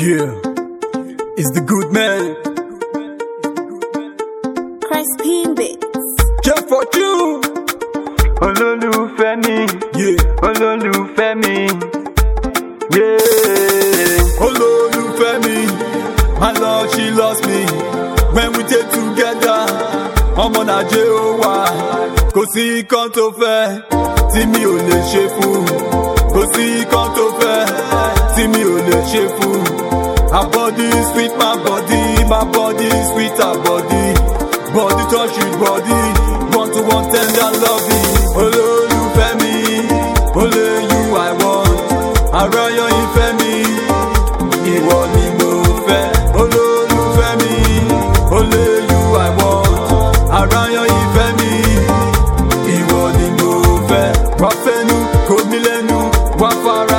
Yeah, it's the good man. Crispin Bits. Care for you. olólùfẹ́ mi Yeah, olólùfẹ́ mi yeah. olólùfẹ́ mi. My love, she loves me. When we take together, ọmọ nàjẹ́ ó wà. Kò sí kan tó fẹ́ tí mi ò lè ṣe fún. Kò sí kan tó fẹ́ tí mi ò lè ṣe fún. Her body sweet, my body, my body sweet, her body. Body touch with body, one to one tender loving. Olólùfẹ́ mi, only you I want. Àrọ́yọ̀ ìfẹ́ mi, ìwọ ni mo fẹ́. Olólùfẹ́ mi, only you I want. Àrọ́yọ̀ ìfẹ́ mi, ìwọ ni mo fẹ́. Wá fẹ́nu, kò mí lẹ́nu, wá fara,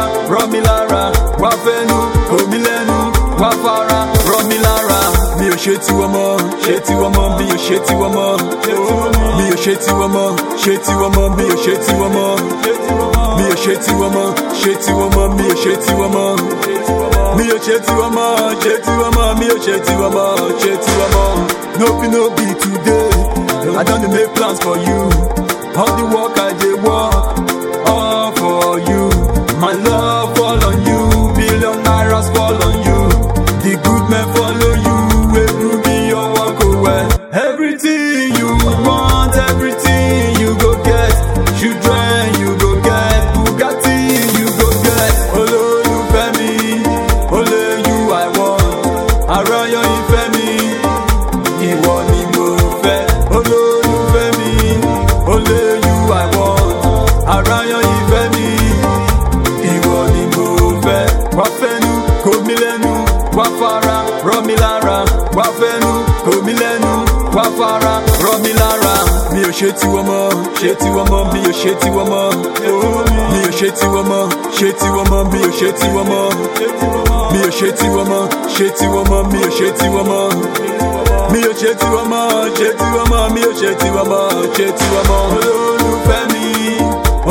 ò ṣe tiwọ́ mọ́, ṣe tiwọ́ mọ́, mi ò ṣe tiwọ́ mọ́. Mi ò ṣe tiwọ́ mọ́, ṣe tiwọ́ mọ́, mi ò ṣe tiwọ́ mọ́. Mi ò ṣe tiwọ́ mọ́, ṣe tiwọ́ mọ́, mi ò ṣe tiwọ́ mọ́, ṣe tiwọ́ mọ́. No be be today, I don dey make plans for you. All the work I dey work, lẹ́nu, wá fara, rọ́ mi lára. Wá fẹ́nu, kò mí lẹ́nu, wá fara, rọ́ mi ò ṣe tiwọ́ mọ́, ṣe tiwọ́ mọ́, mi ò ṣe tiwọ́ mọ́. Mi ò ṣe tiwọ́ mọ́, ṣe tiwọ́ mọ́, mi ò ṣe tiwọ́ mọ́. Mi ò ṣe tiwọ́ mọ́, ṣe tiwọ́ mọ́, mi ò ṣe tiwọ́ mọ́. Mi ò ṣe tiwọ́ mọ́,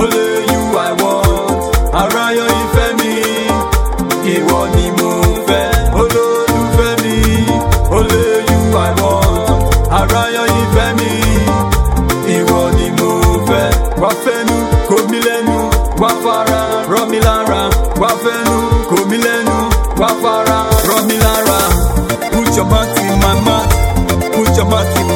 only you I want. Àràyọ̀ ìfẹ́ mi, ìwọ ni mo fẹ́. Olólùfẹ́ mi, only you I want. Àràyọ̀ ìfẹ́ mi, ìwọ ni mo fẹ́. Wá fẹ́nu, kò mí lẹ́nu, wá fara, rọ́ mi. Put your mouth in my mouth, put your mouth in